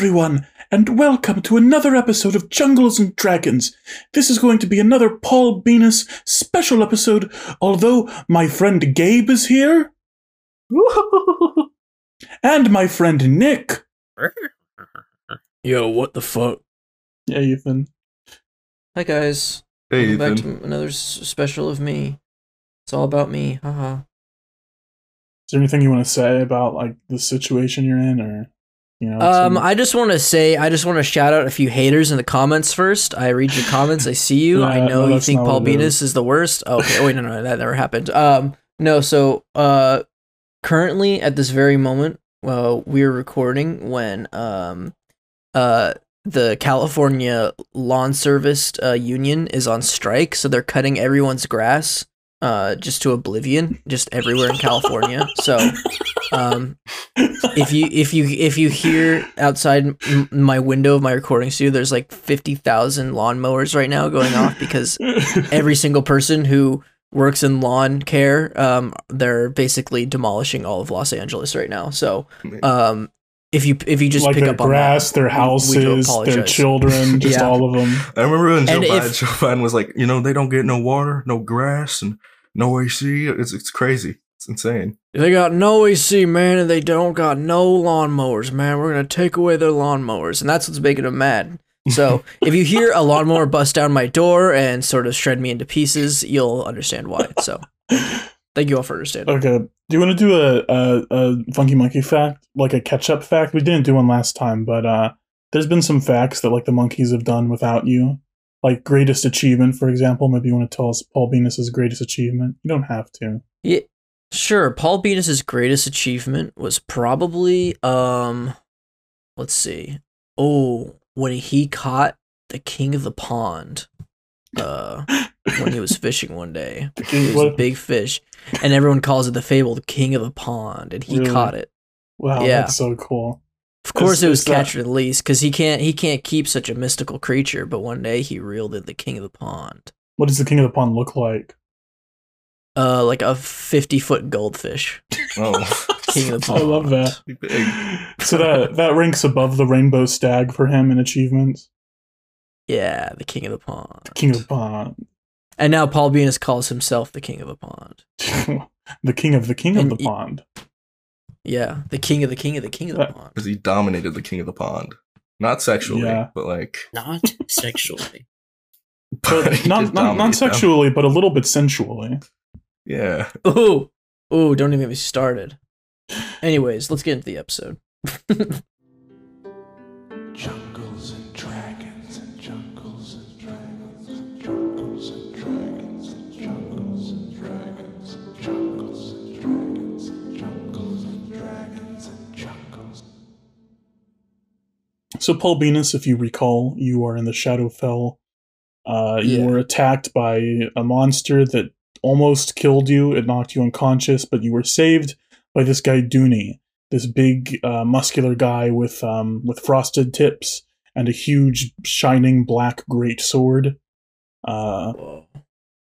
Hello, everyone, and welcome to another episode of Jungles and Dragons. This is going to be another Paul Venus special episode, although my friend Gabe is here. and my friend Nick. Yo, what the fuck? Yeah, Ethan. Hi guys. Hey, Welcome Ethan. back to another s- special of me. It's all about me. Haha. Is there anything you want to say about like the situation you're in, or you know? Um, I just want to say, I just want to shout out a few haters in the comments first. I read your comments. I see you. I know no, you think Paul Venus is the worst. Oh, okay. Oh, wait, no, no, that never happened. Um, no. So, uh, currently at this very moment, well, we're recording when um, uh, the California Lawn Service uh, Union is on strike, so they're cutting everyone's grass uh just to oblivion just everywhere in California. So um if you if you if you hear outside m- my window of my recording studio there's like 50,000 lawnmowers right now going off because every single person who works in lawn care um they're basically demolishing all of Los Angeles right now. So um if you if you just like pick their up on grass, that, their we do houses, their children, just Yeah. all of them. I remember when Joe And Biden, if- Joe Biden was like, you know, they don't get no water, no grass, and no AC. It's it's crazy. It's insane. They got no AC, man, and they don't got no lawnmowers, man. We're gonna take away their lawnmowers, and that's what's making them mad. So if you hear a lawnmower bust down my door and sort of shred me into pieces, you'll understand why. So thank you all for understanding. Okay. Do you want to do a, a a funky monkey fact, like a catch up fact? We didn't do one last time, but uh, there's been some facts that like the monkeys have done without you, like greatest achievement, for example. Maybe you want to tell us Paul Venus's greatest achievement. You don't have to. Yeah, sure. Paul Venus's greatest achievement was probably um, let's see. Oh, when he caught the king of the pond. Uh, when he was fishing one day. The It was a big fish, and everyone calls it the fabled king of the pond, and he Really? caught it. wow, yeah. that's so cool. Of course, Is- it was is that- catch and release because he can't he can't keep such a mystical creature. But one day he reeled in the king of the pond, What does the king of the pond look like? uh, like a fifty foot goldfish. Oh, King of the I love that. So that that ranks above the rainbow stag for him in achievements. Yeah, the king of the pond. The King of the pond, And now Paul Venus calls himself the king of the pond. the king of the king of the y- pond. Yeah, the king of the king of the king of the Uh, pond. because he dominated the king of the pond, not sexually, Yeah. but like, Not sexually. But not not, not dominated them. sexually, but a little bit sensually. Yeah, Ooh, ooh! Don't even get me started. Anyways, let's get into the episode. So, Paul Venus, if you recall, you are in the Shadowfell. Uh, you Yeah. were attacked by a monster that almost killed you. It knocked you unconscious, but you were saved by this guy Dooney, this big, uh, muscular guy with um, with frosted tips and a huge, shining black great sword. Uh,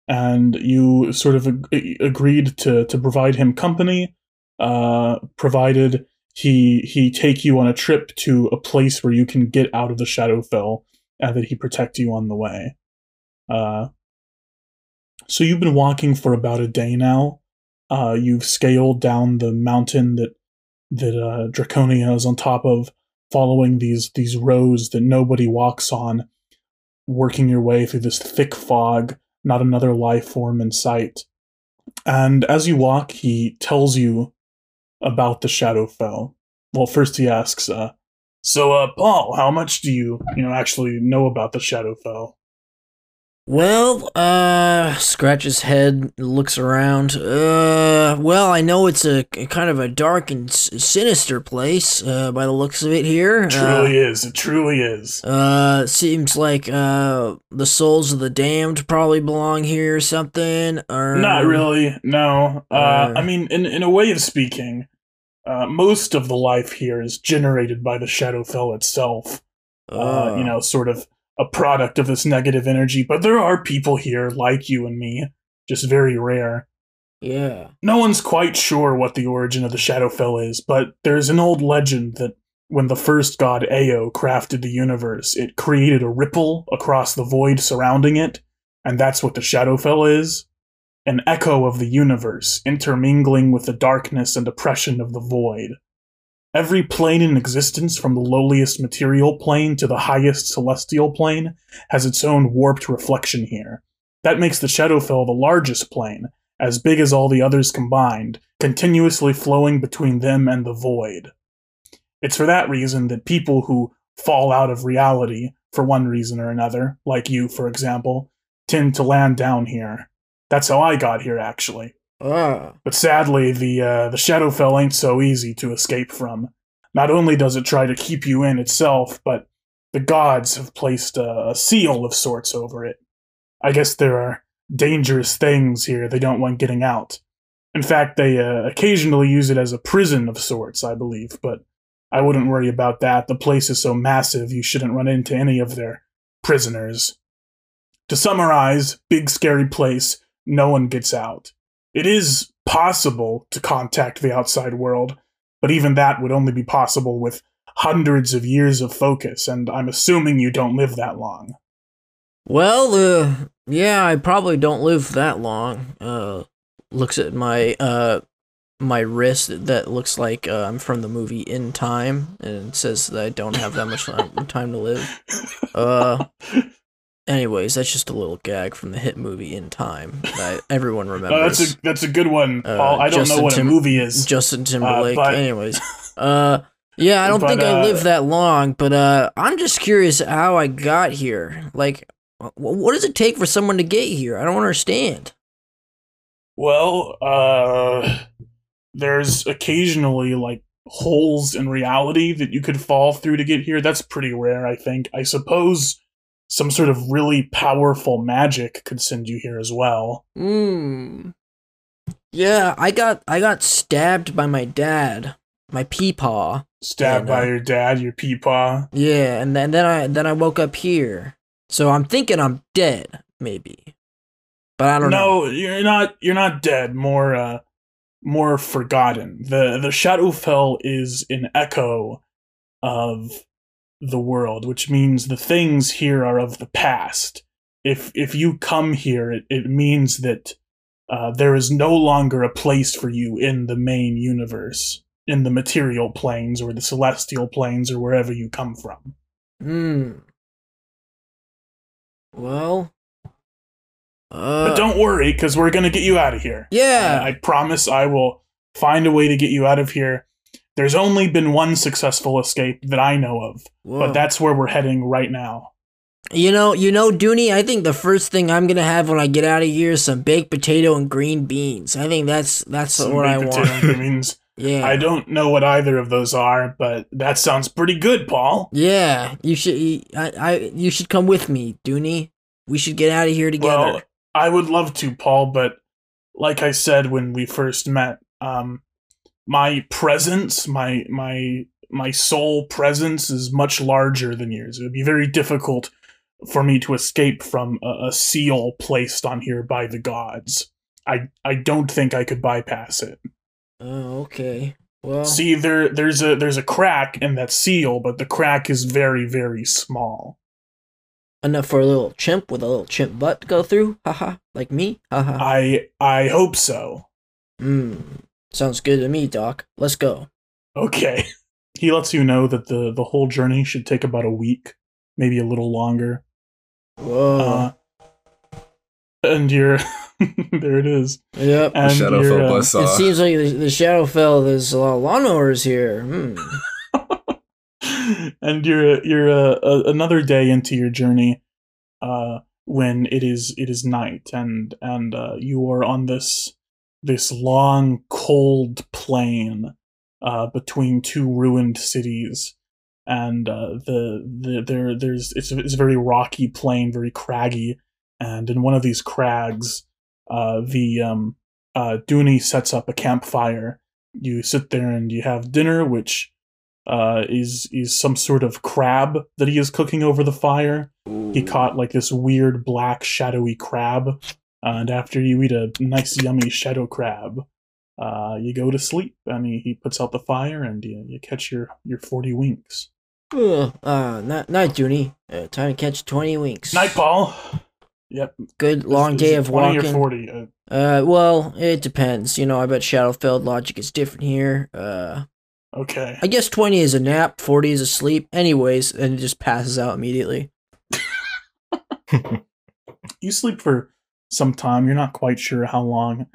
and you sort of ag- agreed to to provide him company, uh, provided he he take you on a trip to a place where you can get out of the Shadowfell, and that he protect you on the way. Uh, so you've been walking for about a day now. Uh, you've scaled down the mountain that that uh, Draconia is on top of, following these these roads that nobody walks on, working your way through this thick fog not another life form in sight. And as you walk, he tells you about the Shadowfell. Well, first he asks, uh, "So, uh, Paul, how much do you, you know, actually know about the Shadowfell?" Well, uh, scratch his head, looks around. Uh, well, I know it's a a kind of a dark and s- sinister place, uh, by the looks of it here. It truly is. It truly is. Uh, uh, seems like, uh, the souls of the damned probably belong here or something, or... Not really. No. Uh, uh, I mean, in in a way of speaking, uh, most of the life here is generated by the Shadowfell itself. uh, Oh. you know, sort of a product of this negative energy. But there are people here like you and me, just very rare. Yeah. No one's quite sure what the origin of the Shadowfell is, but there's an old legend that when the first god Ao crafted the universe, it created a ripple across the void surrounding it, and that's what the Shadowfell is an echo of the universe, intermingling with the darkness and oppression of the void. Every plane in existence, from the lowliest material plane to the highest celestial plane, has its own warped reflection here. That makes the Shadowfell the largest plane, as big as all the others combined, continuously flowing between them and the void. It's for that reason that people who fall out of reality, for one reason or another, like you, for example, tend to land down here. That's how I got here, actually. Ah. But sadly, the uh, the Shadowfell ain't so easy to escape from. Not only does it try to keep you in itself, but the gods have placed a, a seal of sorts over it. I guess there are dangerous things here they don't want getting out. In fact, they uh, occasionally use it as a prison of sorts, I believe, but I wouldn't worry about that. The place is so massive you shouldn't run into any of their prisoners. To summarize, big scary place, no one gets out. It is possible to contact the outside world, but even that would only be possible with hundreds of years of focus, and I'm assuming you don't live that long. Well, uh, yeah, I probably don't live that long. Uh, looks at my uh my wrist that looks like uh, I'm from the movie In Time, and says that I don't have that much time to live. Uh, anyways, that's just a little gag from the hit movie In Time that everyone Oh, remembers. that's a that's a good one, Uh, Paul. I don't know what Tim- a movie is. Justin Timberlake. but- Anyways, uh, yeah, I don't But, think I uh, live that long, but uh, I'm just curious how I got here. Like, wh- what does it take for someone to get here? I don't understand. Well, uh, there's occasionally like holes in reality that you could fall through to get here. That's pretty rare, I think. I suppose some sort of really powerful magic could send you here as well. Hmm. Yeah, I got I got stabbed by my dad, my peepaw. Stabbed Yeah, by no. your dad, your peepaw. Yeah, and then then I then I woke up here. So I'm thinking I'm dead, maybe. But I don't know. No, you're not. You're not dead. More, uh, more forgotten. the The Shadowfell is an echo of the world, which means the things here are of the past. If if you come here, it, it means that uh, there is no longer a place for you in the main universe, in the material planes or the celestial planes or wherever you come from. Hmm. Well. Uh, But don't worry, because we're gonna get you out of here. Yeah. I, I promise I will find a way to get you out of here. There's only been one successful escape that I know of, Whoa. but that's where we're heading right now. You know, you know, Dooney. I think the first thing I'm gonna have when I get out of here is some baked potato and green beans. I think that's that's Some what I want. Yeah. I don't know what either of those are, but that sounds pretty good, Paul. Yeah, you should. I, I, you should come with me, Dooney. We should get out of here together. Well, I would love to, Paul, but like I said when we first met, um, my presence, my my my soul presence is much larger than yours. It would be very difficult for me to escape from a, a seal placed on here by the gods. I I don't think I could bypass it. oh, okay. Well, See, there there's a there's a crack in that seal, but the crack is very very small. enough for a little chimp with a little chimp butt to go through. Haha, like me. Haha. I I hope so. Hmm. Sounds good to me, Doc. Let's go. Okay. He lets you know that the the whole journey should take about a week, maybe a little longer. Whoa. Uh, and you're there. It is. yep. And Shadow you're, fell uh, by It seems like the, the Shadowfell. There's a lot of lawnmowers here. Hmm. and you're you're uh, uh, another day into your journey uh, when it is it is night and and uh, you are on this this long cold plain uh, between two ruined cities. And uh, the the there there's it's a, it's a very rocky plain very craggy. And in one of these crags uh, the um uh, Dooney sets up a campfire. You sit there and you have dinner which uh, is is some sort of crab that he is cooking over the fire. He caught like this weird black shadowy crab, and after you eat a nice yummy shadow crab, uh, you go to sleep, and he, he puts out the fire, and you, you catch your, your 40 winks. Ugh, uh, night, night, Dooney. Uh, time to catch 20 winks. Night, Paul. Yep. Good long Is- day is of 20 walking. or 40. Uh, Uh, well, it depends. You know, I bet Shadowfell logic is different here. Uh, okay. I guess 20 is a nap, 40 is a sleep. Anyways, and it just passes out immediately. you sleep for some time. You're not quite sure how long,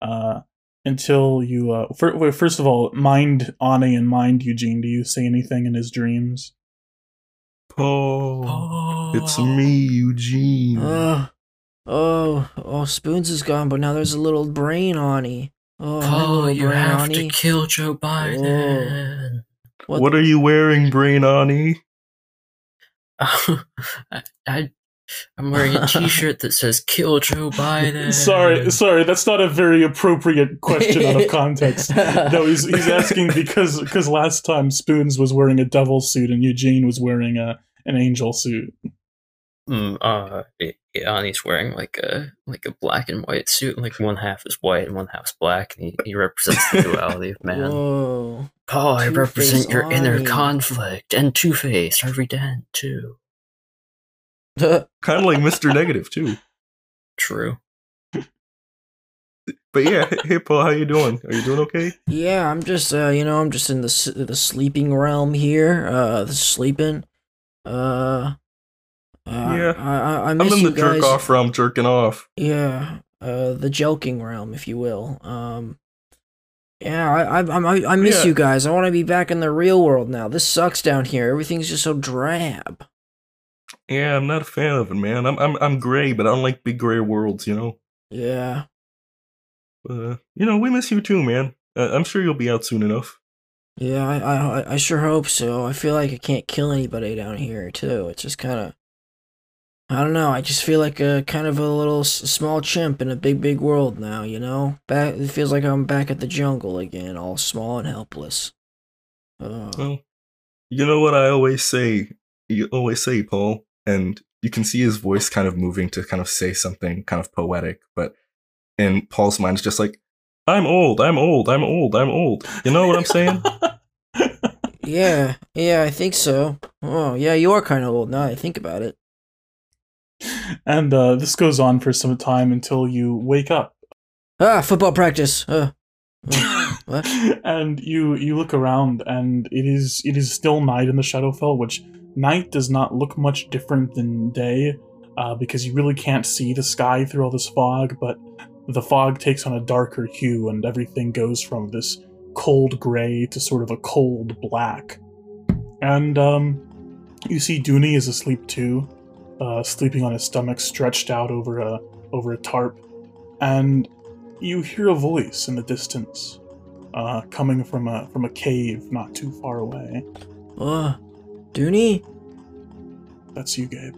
uh, until you. Uh, fir- wait, first of all, mind Ani and mind Eugene. Do you say anything in his dreams? Paul, Oh, it's me, Eugene. Uh, oh, oh, Spoons is gone, but now there's a little brain on he. Oh, Paul, you brain have Ani. to kill Joe Biden. what- what are you wearing, Brain Ani? I, I, I'm wearing a T-shirt that says "Kill Joe Biden." Sorry, sorry, that's not a very appropriate question out of context. No, he's he's asking because because last time Spoons was wearing a devil suit and Eugene was wearing a an angel suit. Mm, uh, Yanni's wearing like a like a black and white suit. Like one half is white and one half's black, and he, he represents the duality of man. Whoa. Paul, I represent your inner conflict and Two Face, Harvey Dent too. Kind of like Mr. Negative too. True. But yeah, hey, hey Paul, how you doing? Are you doing okay? yeah, I'm just, uh, you know, I'm just in the the sleeping realm here. Uh, the sleeping. Uh, uh Yeah. I, I, I I'm miss in the jerk off realm, jerking off. Yeah, uh, the joking realm, if you will. Um, yeah, I, I, I, I miss Yeah. you guys. I want to be back in the real world now. This sucks down here. Everything's just so drab. Yeah, I'm not a fan of it, man. I'm I'm I'm gray, but I don't like big gray worlds, you know. Yeah. Uh, you know, we miss you too, man. Uh, I'm sure you'll be out soon enough. Yeah, I, I, I sure hope so. I feel like I can't kill anybody down here too. It's just kind of, I don't know. I just feel like a kind of a little s- small chimp in a big, big world now. You know, back. It feels like I'm back at the jungle again, all small and helpless. Uh, Well, you know what I always say. You always say, Paul, and you can see his voice kind of moving to kind of say something kind of poetic, but in Paul's mind, it's just like, "I'm old, I'm old, I'm old, I'm old." You know what I'm saying? yeah, yeah, I think so. Oh, yeah, you are kind of old now. that I think about it. and uh, this goes on for some time until you wake up. Ah, football practice. Uh, uh, and you you look around and it is it is still night in the Shadowfell, which night does not look much different than day, uh, because you really can't see the sky through all this fog, but the fog takes on a darker hue and everything goes from this cold gray to sort of a cold black. And um you see Dooney is asleep too, uh, sleeping on his stomach stretched out over a over a tarp. And you hear a voice in the distance uh, coming from a from a cave not too far away. Uh, Dooney? That's you, Gabe.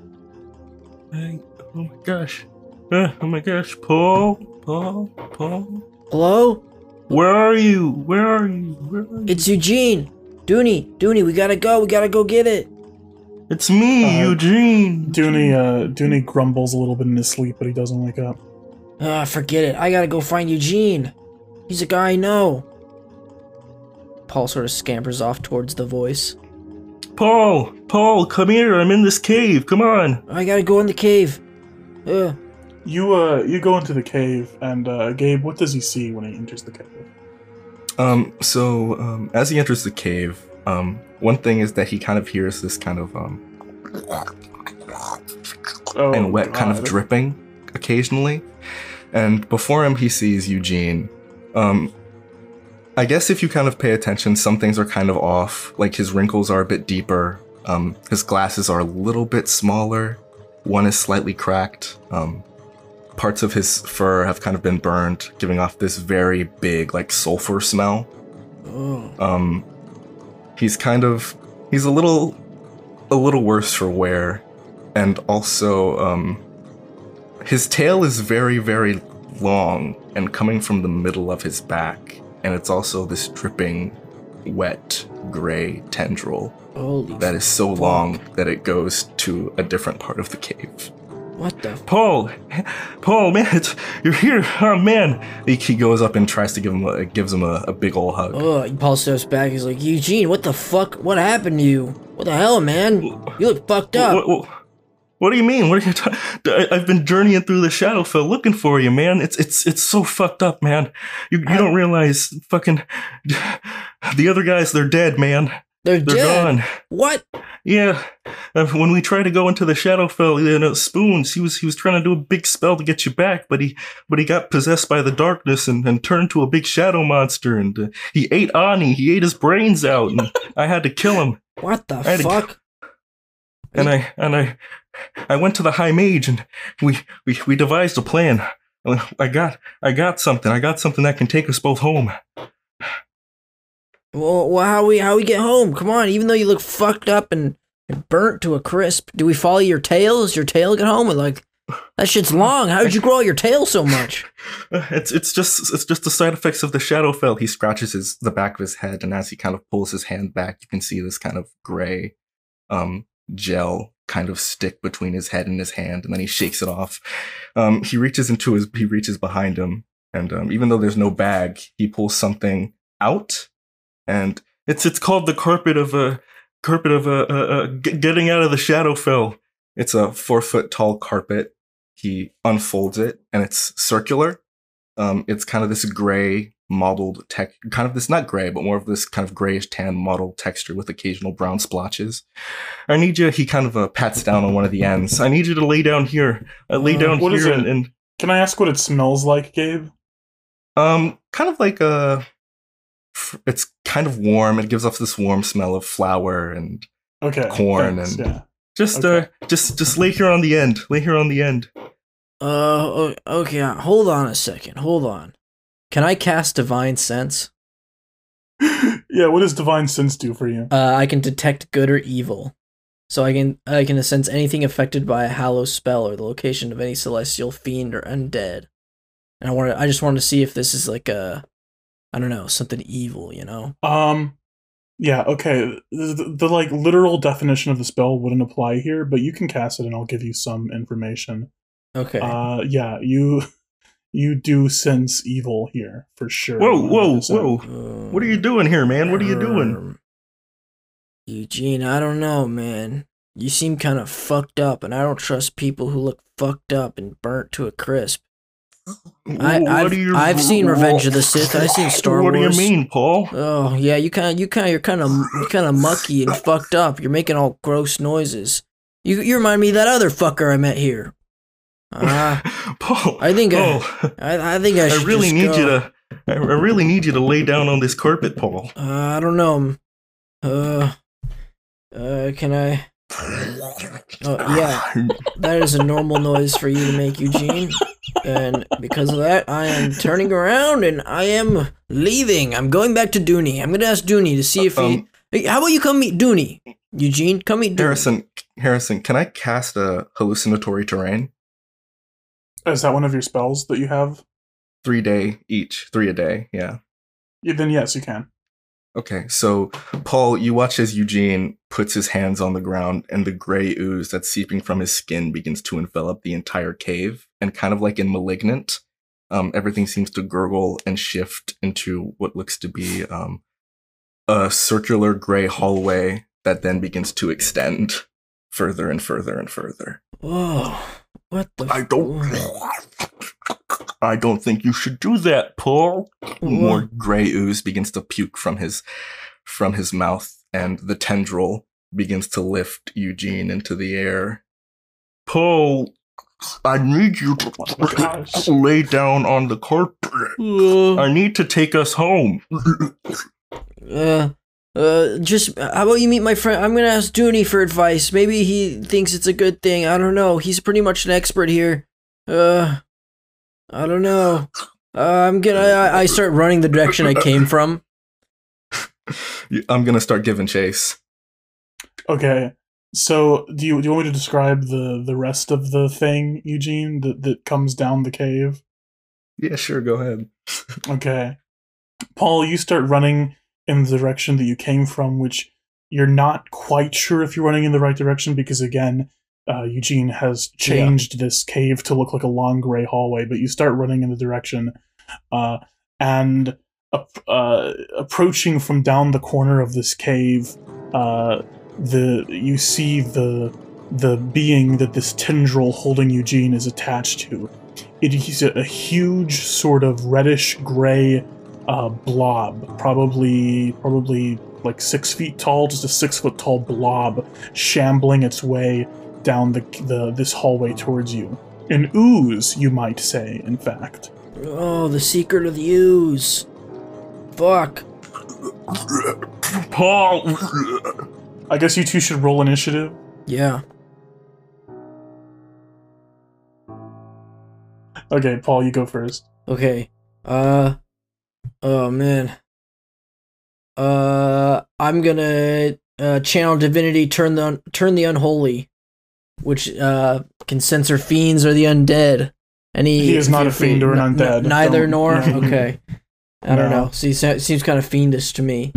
Hey, oh my gosh. Uh, oh my gosh, Paul, Paul, Paul. Hello? Where are you? Where are you? Where are you? It's Eugene. Dooney, Dooney, we gotta go. We gotta go get it. It's me, Uh, Eugene. Dooney uh, Dooney grumbles a little bit in his sleep, but he doesn't wake up. Ah, forget it. I gotta go find Eugene. He's a guy I know. Paul sort of scampers off towards the voice. Paul, Paul, come here. I'm in this cave. Come on. I gotta go in the cave. Uh, You uh you go into the cave, and uh, Gabe, what does he see when he enters the cave? Um, so um, as he enters the cave, um, one thing is that he kind of hears this kind of um Oh, and wet kind of dripping occasionally. And before him, he sees Eugene. Um, I guess if you kind of pay attention, some things are kind of off. Like his wrinkles are a bit deeper. Um, his glasses are a little bit smaller. One is slightly cracked. Um, parts of his fur have kind of been burned, giving off this very big, like sulfur smell. oh, Um, he's kind of he's a little a little worse for wear, and also um, his tail is very very long and coming from the middle of his back, and it's also this dripping, wet gray tendril holy. that is so long that it goes to a different part of the cave. What the? Paul, Paul, man, it's, you're here. Oh man. He, he goes up and tries to give him a gives him a, a big old hug. Oh, Paul steps back. He's like, Eugene, what the fuck? What happened to you? What the hell, man? You look fucked up. What, what, what do you mean? What are you? Ta- I- I've been journeying through the Shadowfell looking for you, man. It's it's it's so fucked up, man. You you don't realize, fucking, the other guys, they're dead, man. They're, They're dead. gone. What? Yeah, uh, when we tried to go into the Shadowfell, you know, Spoons, he was he was trying to do a big spell to get you back, but he but he got possessed by the darkness and, and turned to a big shadow monster, and uh, he ate Ani, he ate his brains out, and I had to kill him. What the I had to- fuck? And I and I I went to the High Mage and we we, we devised a plan. I got I got something. I got something that can take us both home. Well, well, how we how we get home? Come on, even though you look fucked up and, and burnt to a crisp, do we follow your tail? Does your tail get home? And like, that shit's long. How did you grow your tail so much? It's it's just it's just the side effects of the Shadowfell. He scratches his the back of his head, and as he kind of pulls his hand back, you can see this kind of gray um, gel kind of stick between his head and his hand, and then he shakes it off. Um, he reaches into his he reaches behind him, and um, even though there's no bag, he pulls something out, and it's it's called the carpet of a carpet of a, a, a g- getting out of the Shadowfell. It's a four foot tall carpet. He unfolds it, and it's circular. Um, it's kind of this gray mottled tech, kind of this not gray, but more of this kind of grayish tan mottled texture with occasional brown splotches. I need you. He kind of uh, pats down on one of the ends. I need you to lay down here. Uh, lay Uh, down here, and, and Can I ask what it smells like, Gabe? um, kind of like a. It's kind of warm. It gives off this warm smell of flour and Okay. Corn thanks, and- yeah. just Okay. uh, just just lay here on the end. Lay here on the end. Uh, okay. uh, Hold on a second. Hold on. Can I cast Divine Sense? yeah. What does divine sense do for you? Uh, I can detect good or evil, so I can I can sense anything affected by a hallow spell or the location of any celestial fiend or undead. And I wanted I just wanted to see if this is like a, I don't know, something evil. You know? Um, yeah, okay. The, the, the, like literal definition of the spell wouldn't apply here, but you can cast it, and I'll give you some information. Okay. Uh, yeah, you you do sense evil here for sure. Whoa, whoa, 100%. whoa! What are you doing here, man? What are you doing? Um, Eugene, I don't know, man. You seem kind of fucked up, and I don't trust people who look fucked up and burnt to a crisp. I, I've, you- I've seen Revenge of the Sith. I've seen Star What do you mean, Paul? Oh yeah, you kind of, you kind of, you're kind of, you're kind of mucky and fucked up. You're making all gross noises. You, you remind me of that other fucker I met here. Ah, Paul, I think I- Paul, I, I think I I really just need go. you to. I really need you to lay down on this carpet, Paul. Uh, I don't know. Uh, uh, can I? Oh yeah, that is a normal noise for you to make, Eugene. And because of that, I am turning around and I am leaving. I'm going back to Dooney. I'm gonna ask Dooney to see if he. Um, Hey, How about you come meet Dooney? Eugene, come meet Dooney. Harrison, Harrison, can I cast a hallucinatory terrain? Is that one of your spells that you have? Three day each, three a day. Yeah. Yeah, then yes, you can. Okay, so Paul, you watch as Eugene puts his hands on the ground and the gray ooze that's seeping from his skin begins to envelop the entire cave. And kind of like in Malignant, um, everything seems to gurgle and shift into what looks to be um, a circular gray hallway that then begins to extend further and further and further. Whoa! What the? I don't. I don't think you should do that, Paul. More gray ooze begins to puke from his from his mouth, and the tendril begins to lift Eugene into the air. Paul, I need you to lay down on the carpet. Uh, I need to take us home. uh, uh, just how about you meet my friend? I'm gonna ask Dooney for advice. Maybe he thinks it's a good thing. I don't know. He's pretty much an expert here. Uh, I don't know. Uh, I'm gonna. I, I start running the direction I came from. I'm gonna start giving chase. Okay. So, do you do you want me to describe the the rest of the thing, Eugene, that that comes down the cave? Yeah, sure. Go ahead. Okay. Paul, you start running in the direction that you came from, which you're not quite sure if you're running in the right direction because again, uh, Eugene has changed this cave to look like a long gray hallway, but you start running in the direction, uh, and uh, approaching from down the corner of this cave, uh, the you see the the being that this tendril holding Eugene is attached to. It is a, a huge sort of reddish gray uh, blob, probably probably like six feet tall, just a six foot tall blob, shambling its way down the, the this hallway towards you. An ooze, you might say. In fact, Oh, the secret of the ooze. Fuck. Paul. I guess you two should roll initiative. Yeah. Okay, Paul, you go first. Okay. Uh. Oh man. Uh, I'm gonna uh channel divinity, turn the turn the unholy, which uh can censor fiends or the undead. Any He is not a if fiend or an n- n- undead. neither Don't- nor. Okay. I don't No. know. See, se- seems kind of fiendish to me.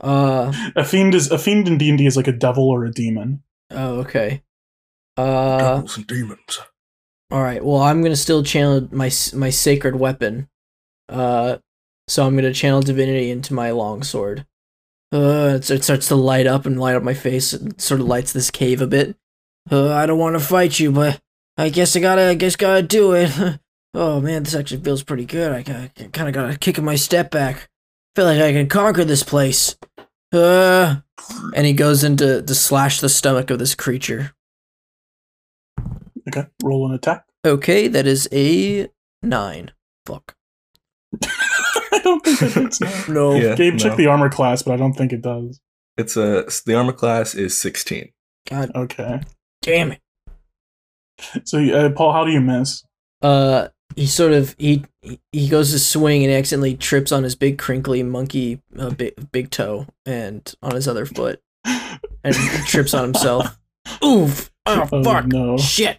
Uh. A fiend is a fiend in D and D is like a devil or a demon. Oh. Okay. Uh. Devils and demons. All right. Well, I'm gonna still channel my my sacred weapon. Uh, so I'm gonna channel divinity into my longsword. Uh, it, it starts to light up and light up my face. It sort of lights this cave a bit. Uh, I don't want to fight you, but I guess I gotta. I guess gotta do it. oh man, this actually feels pretty good. I, kind of got a kick in my step back. Feel like I can conquer this place. Uh, and he goes into to slash the stomach of this creature. Okay, roll an attack. Okay, that is a nine. Fuck. I don't think it hits. No. No. Yeah, Gabe, no. check the armor class, but I don't think it does. It's a the armor class is 16. God Okay, damn it. so uh, Paul, how do you miss? Uh, he sort of he he goes to swing and accidentally trips on his big crinkly monkey uh, big big toe and on his other foot and trips on himself. Oof! Oh, Oh, fuck! no. Shit!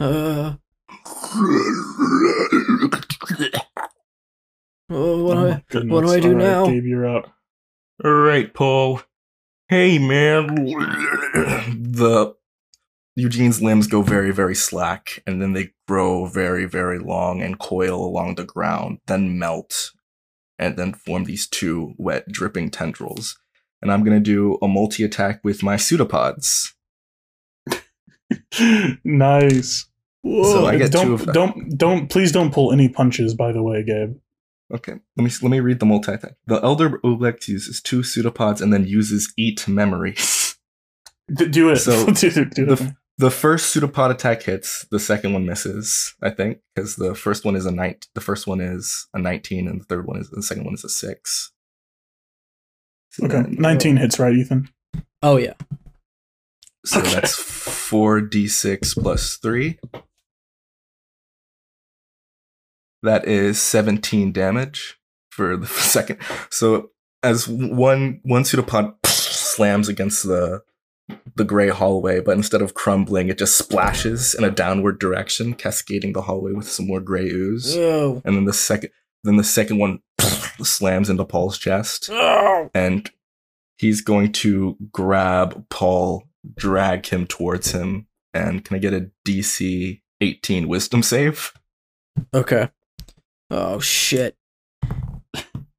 Uh, oh, what do Oh I? what do I do All right, now? Gabe, you're up. All right, Paul. Hey, man. the Eugene's limbs go very, very slack, and then they grow very, very long and coil along the ground, then melt, and then form these two wet, dripping tendrils. And I'm gonna do a multi attack with my pseudopods. nice. So I get don't two of them. don't don't please don't pull any punches. By the way, Gabe. Okay, let me let me read the multi attack. The Elder Oblex uses two pseudopods and then uses eat memory. D- do it. So, do, do, do the it. The first pseudopod attack hits. The second one misses. I think because the first one is a night. The first one is a nineteen, and the third one is the second one is a six. So Okay, then- uh, nineteen hits, right, Ethan? Oh yeah. So Okay. that's four d six plus three. That is seventeen damage for the second. So as one one pseudopod slams against the the gray hallway, but instead of crumbling, it just splashes in a downward direction, cascading the hallway with some more gray ooze. Oh. And then the second, then the second one slams into Paul's chest, Oh. and he's going to grab Paul, drag him towards him, and can I get a DC 18 Wisdom save? Okay. Oh shit.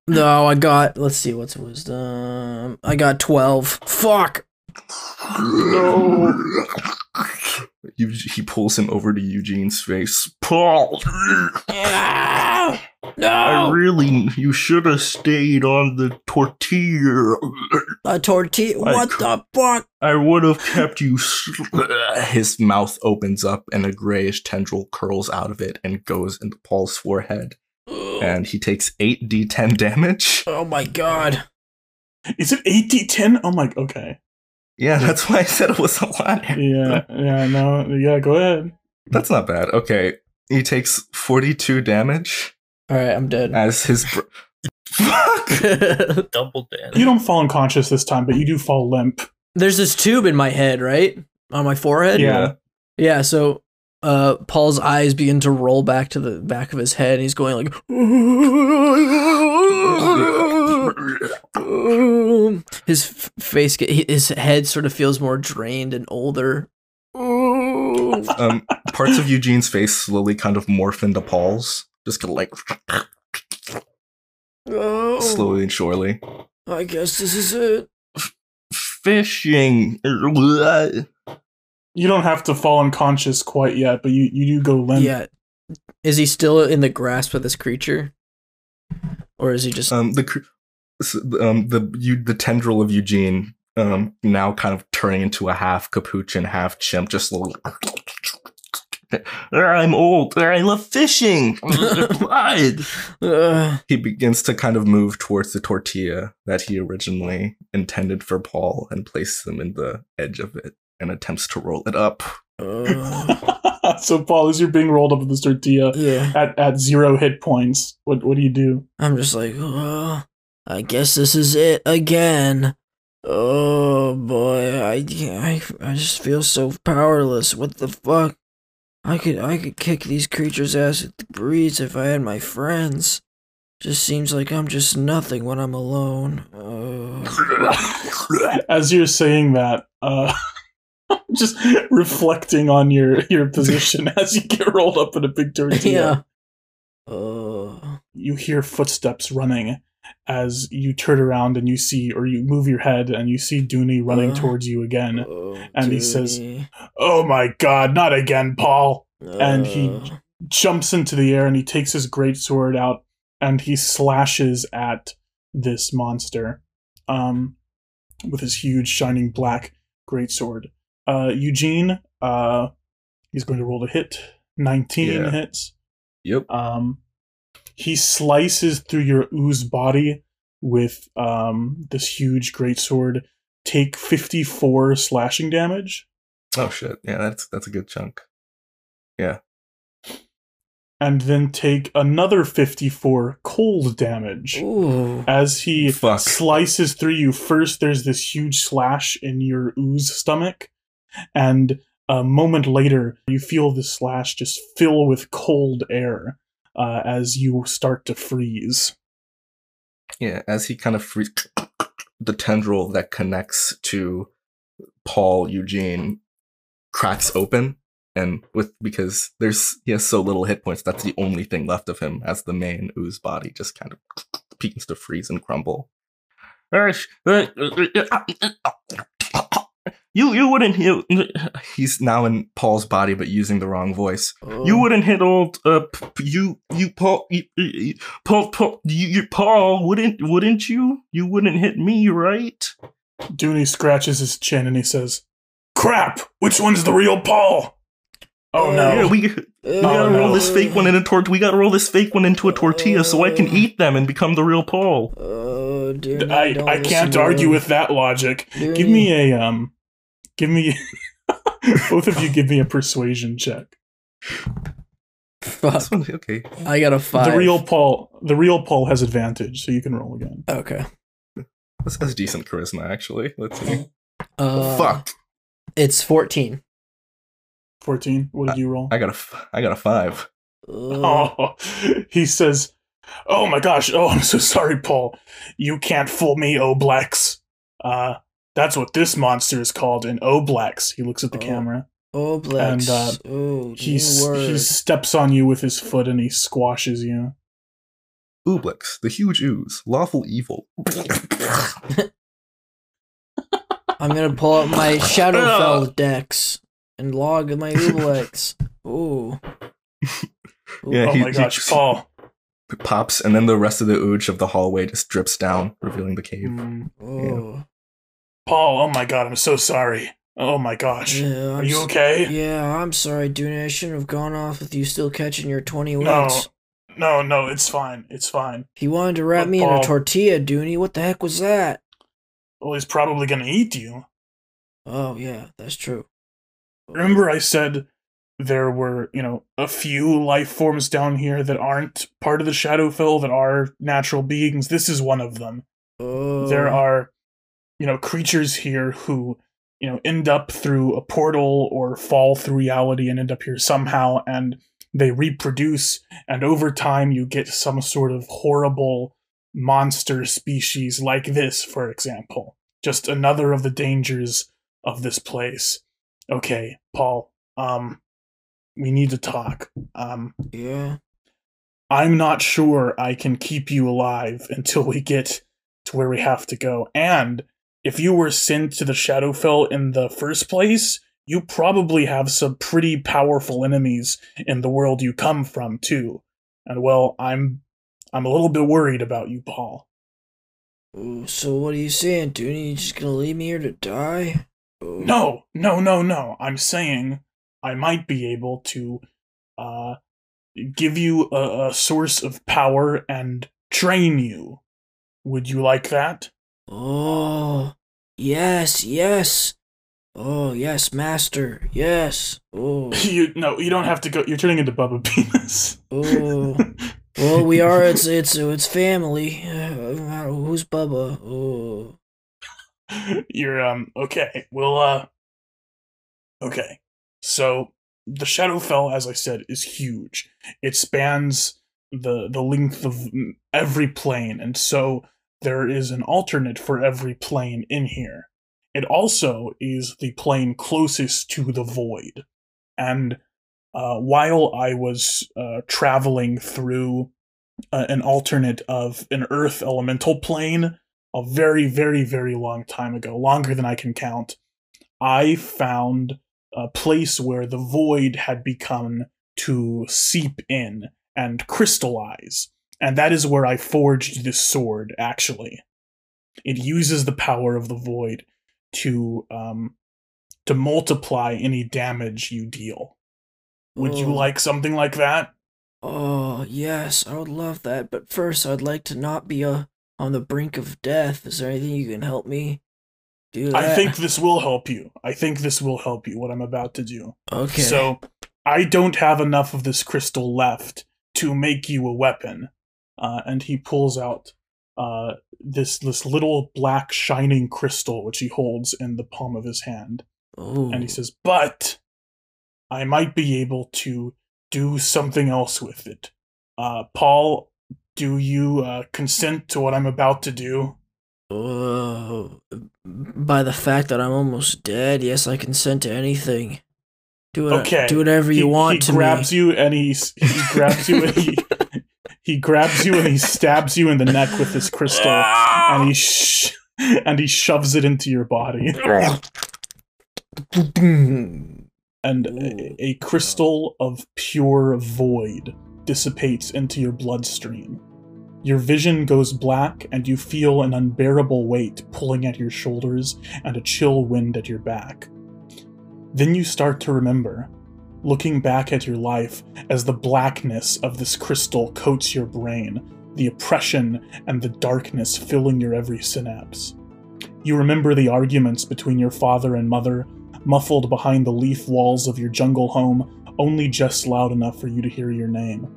No, I got. Let's see. What's wisdom? I got twelve. Fuck. No. He, he pulls him over to Eugene's face. Paul, Ah! I really, you should have stayed on the tortilla. A tortilla. What cr- the fuck? I would have kept you. His mouth opens up and a grayish tendril curls out of it and goes into Paul's forehead. And he takes 8d10 damage. Oh my god. Is it eight d ten? Oh my. Okay. Yeah, that's why I said it was a lot. Yeah. Yeah. No. Yeah. Go ahead. That's not bad. Okay. He takes 42 damage All right, I'm dead. as his. Br- Fuck! Double damage. You don't fall unconscious this time, but you do fall limp. There's this tube in my head, right? On my forehead. Yeah. Yeah. So, uh, Paul's eyes begin to roll back to the back of his head, and he's going like. his f- face, get, his head sort of feels more drained and older. Um, parts of Eugene's face slowly kind of morph into Paul's, just kind of like Oh, slowly and surely. I guess this is it. Fishing. You don't have to fall unconscious quite yet, but you, you do go limp. Yeah. Is he still in the grasp of this creature? Or is he just Um, the cr- s- um the you the tendril of Eugene um now kind of turning into a half capuchin, half chimp, just slowly. I'm old. I love fishing. He begins to kind of move towards the tortilla that he originally intended for Paul and places him in the edge of it and attempts to roll it up. Ugh. so, Paul, as you're being rolled up with this tortilla yeah. at, at zero hit points, what what do you do? I'm just like, oh, I guess this is it again. Oh boy, I, I, I just feel so powerless. What the fuck? I could I could kick these creatures' ass with the breeze if I had my friends. Just seems like I'm just nothing when I'm alone. Oh. As you're saying that, uh, I'm just reflecting on your your position as you get rolled up in a big tortilla. yeah. Oh. You hear footsteps running as you turn around and you see, or you move your head and you see Dooney running Uh. towards you again. oh And he says- Oh my god, not again, Paul! and he- Uh, Jumps into the air and he takes his great sword out and he slashes at this monster um, with his huge shining black greatsword. Uh, Eugene, uh, he's going to roll to hit. 19 Yeah. hits. Yep. Um, he slices through your ooze body with um, this huge greatsword. Take 54 slashing damage. Oh shit. Yeah, that's that's a good chunk. Yeah. And then take another 54 cold damage. Ooh. As he Fuck. slices through you, first there's this huge slash in your ooze stomach, and a moment later, you feel the slash just fill with cold air uh, as you start to freeze. Yeah, as he kind of frees the tendril that connects to Paul Eugene cracks open and with because there's he has so little hit points, that's the only thing left of him as the main ooze body just kind of begins to freeze and crumble. You you wouldn't you, he's now in Paul's body but using the wrong voice. You Oh. wouldn't hit old uh p- p- you you Paul you, you, Paul Paul you, you Paul wouldn't wouldn't you you wouldn't hit me right? Dooney scratches his chin and he says, Crap! Which one's the real Paul? Oh no. Yeah, we we gotta no. roll this fake one in a tort. We gotta roll this fake one into a tortilla so I can eat them and become the real Paul. Oh, dude. I, I can't argue with that logic. Dooney. Give me a um give me both of you give me a persuasion check. Fuck. One, okay. I got a five. The real Paul the real Paul has advantage, so you can roll again. Okay. This has decent charisma actually. Let's see. Uh, Fuck. It's 14. 14. What did you roll? I got a f- I got a five. Ugh. Oh, he says, "Oh my gosh! Oh, I'm so sorry, Paul. You can't fool me, Oblex. Uh, that's what this monster is called, an Oblex." He looks at the Oh. camera. Oh, Blex. and, uh, oh, He s- he steps on you with his foot and he squashes you. Oblex, the huge ooze, lawful evil. I'm gonna pull up my Shadowfell decks and log my Oblex. Ooh. Ooh. Yeah, oh he- my he gosh, Paul! Pops, and then the rest of the ooge of the hallway just drips down, revealing the cave. Mm, Oh. Paul! Oh my god! I'm so sorry. Oh my gosh! Yeah, Are you okay? Yeah, I'm sorry, dude. I shouldn't have gone off with you still catching your 20 No, no, no. It's fine. It's fine. He wanted to wrap But me in a tortilla, Dooney. What the heck was that? Well, he's probably gonna eat you. Oh, yeah, that's true. Remember, I said there were, you know, a few life forms down here that aren't part of the Shadowfell that are natural beings. This is one of them. Oh. There are, you know, creatures here who, you know, end up through a portal or fall through reality and end up here somehow, and they reproduce. And over time, you get some sort of horrible monster species like this, for example. Just another of the dangers of this place. Okay, Paul. Um, we need to talk. Um, Yeah. I'm not sure I can keep you alive until we get to where we have to go. And if you were sent to the Shadowfell in the first place, you probably have some pretty powerful enemies in the world you come from too. And well, I'm I'm a little bit worried about you, Paul. Ooh, so what are you saying, dude? You just gonna leave me here to die? Ooh. No, no, no, no. I'm saying I might be able to uh give you a, a source of power and train you. Would you like that? Oh, yes, yes. Oh, yes, master. Yes. Oh, You no, you don't have to go. You're turning into Bubba Penis. oh. Well, we are. It's it's it's family. Uh, who's Bubba? Oh. You're um okay. Well, uh, okay. So the Shadowfell, as I said, is huge. It spans the the length of every plane, and so there is an alternate for every plane in here. It also is the plane closest to the void, and uh, while I was uh, traveling through uh, an alternate of an Earth elemental plane a very, very, very long time ago, longer than I can count, I found a place where the void had begun to seep in and crystallize. And that is where I forged this sword, actually. It uses the power of the void to um, to multiply any damage you deal. Would you Oh. like something like that? Oh, yes, I would love that. But first, I'd like to not be uh, on the brink of death. Is there anything you can help me do? I think this will help you. I think this will help you, what I'm about to do. Okay. So I don't have enough of this crystal left to make you a weapon. Uh, and he pulls out uh, this this little black shining crystal which he holds in the palm of his hand. oh. And he says, "But I might be able to do something else with it." Uh, Paul, do you uh, consent to what I'm about to do? Oh, by the fact that I'm almost dead, yes, I consent to anything. Do it. Okay. Do whatever you he, want he to grabs me. you and he he grabs you and he he grabs you and he stabs you in the neck with his crystal and he sh- and he shoves it into your body. And a, a crystal of pure void dissipates into your bloodstream. Your vision goes black and you feel an unbearable weight pulling at your shoulders and a chill wind at your back. Then you start to remember looking back at your life as the blackness of this crystal coats your brain, the oppression and the darkness filling your every synapse. You remember the arguments between your father and mother, muffled behind the leaf walls of your jungle home, only just loud enough for you to hear your name.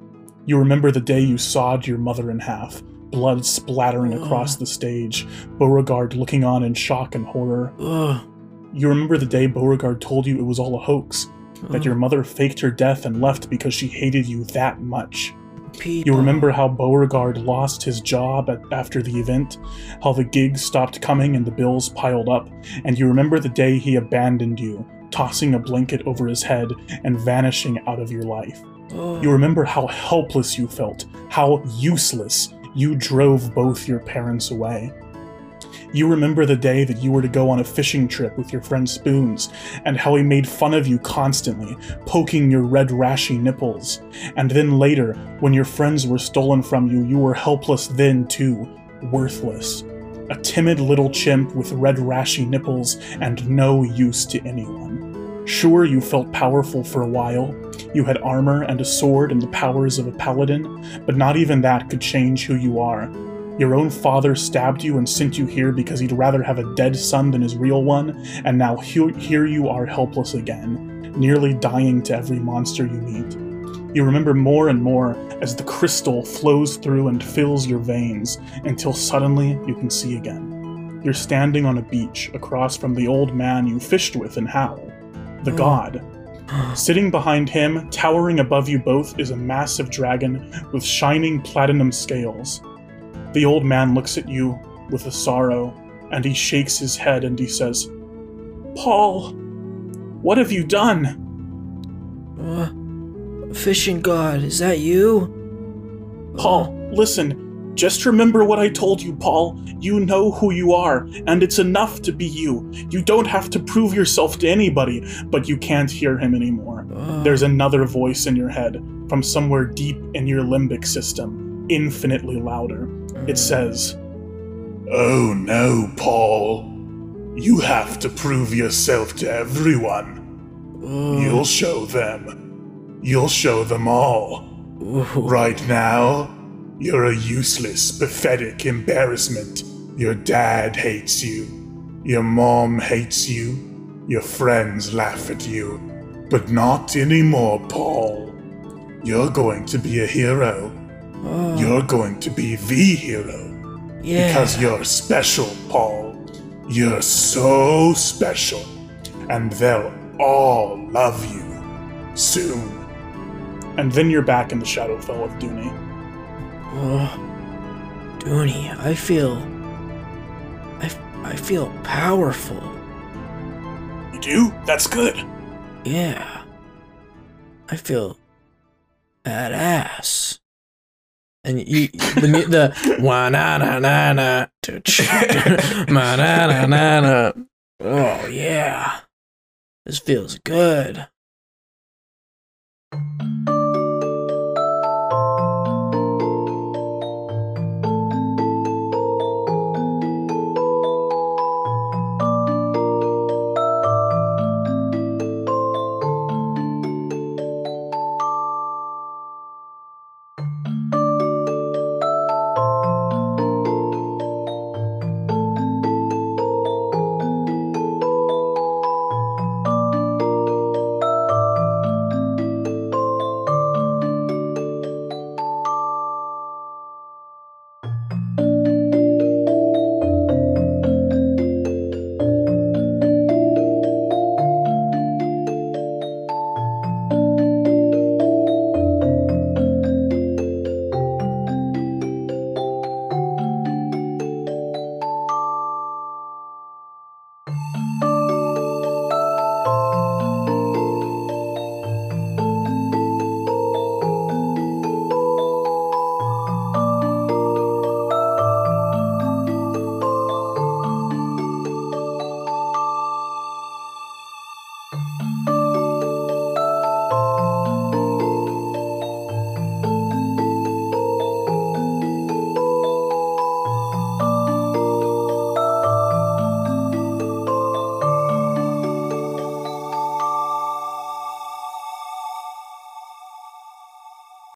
You remember the day you sawed your mother in half, blood splattering across the stage, Beauregard looking on in shock and horror. Ugh. You remember the day Beauregard told you it was all a hoax, that your mother faked her death and left because she hated you that much. people. You remember how Beauregard lost his job at, after the event, how the gigs stopped coming and the bills piled up, and you remember the day he abandoned you, tossing a blanket over his head and vanishing out of your life. Ugh. You remember how helpless you felt, how useless you drove both your parents away. You remember the day that you were to go on a fishing trip with your friend Spoons, and how he made fun of you constantly, poking your red rashy nipples. And then later, when your friends were stolen from you, you were helpless then too, worthless. A timid little chimp with red rashy nipples and no use to anyone. Sure, you felt powerful for a while. You had armor and a sword and the powers of a paladin, but not even that could change who you are. Your own father stabbed you and sent you here because he'd rather have a dead son than his real one, and now he- here you are helpless again, nearly dying to every monster you meet. You remember more and more as the crystal flows through and fills your veins until suddenly you can see again. You're standing on a beach across from the old man you fished with in Hal, the Oh. god. Sitting behind him, towering above you both, is a massive dragon with shining platinum scales. The old man looks at you with a sorrow, and he shakes his head and he says, Paul, what have you done? Uh, fishing god, is that you? Paul, listen. Just remember what I told you, Paul. You know who you are, and it's enough to be you. You don't have to prove yourself to anybody, but you can't hear him anymore. Uh, There's another voice in your head from somewhere deep in your limbic system, infinitely louder. It says, Oh no, Paul. You have to prove yourself to everyone. You'll show them. You'll show them all. ooh, Right now, you're a useless, pathetic embarrassment. Your dad hates you. Your mom hates you. Your friends laugh at you. But not anymore, Paul. You're going to be a hero. Uh, You're going to be the hero. yeah. Because you're special, Paul. You're so special. And they'll all love you. Soon. And then you're back in the Shadowfell of Dooney. Oh, Dooney, I feel. I, I feel powerful. You do? That's good. Yeah. I feel badass. And you, the the wa na na na na ma na na na na. Oh yeah, this feels good.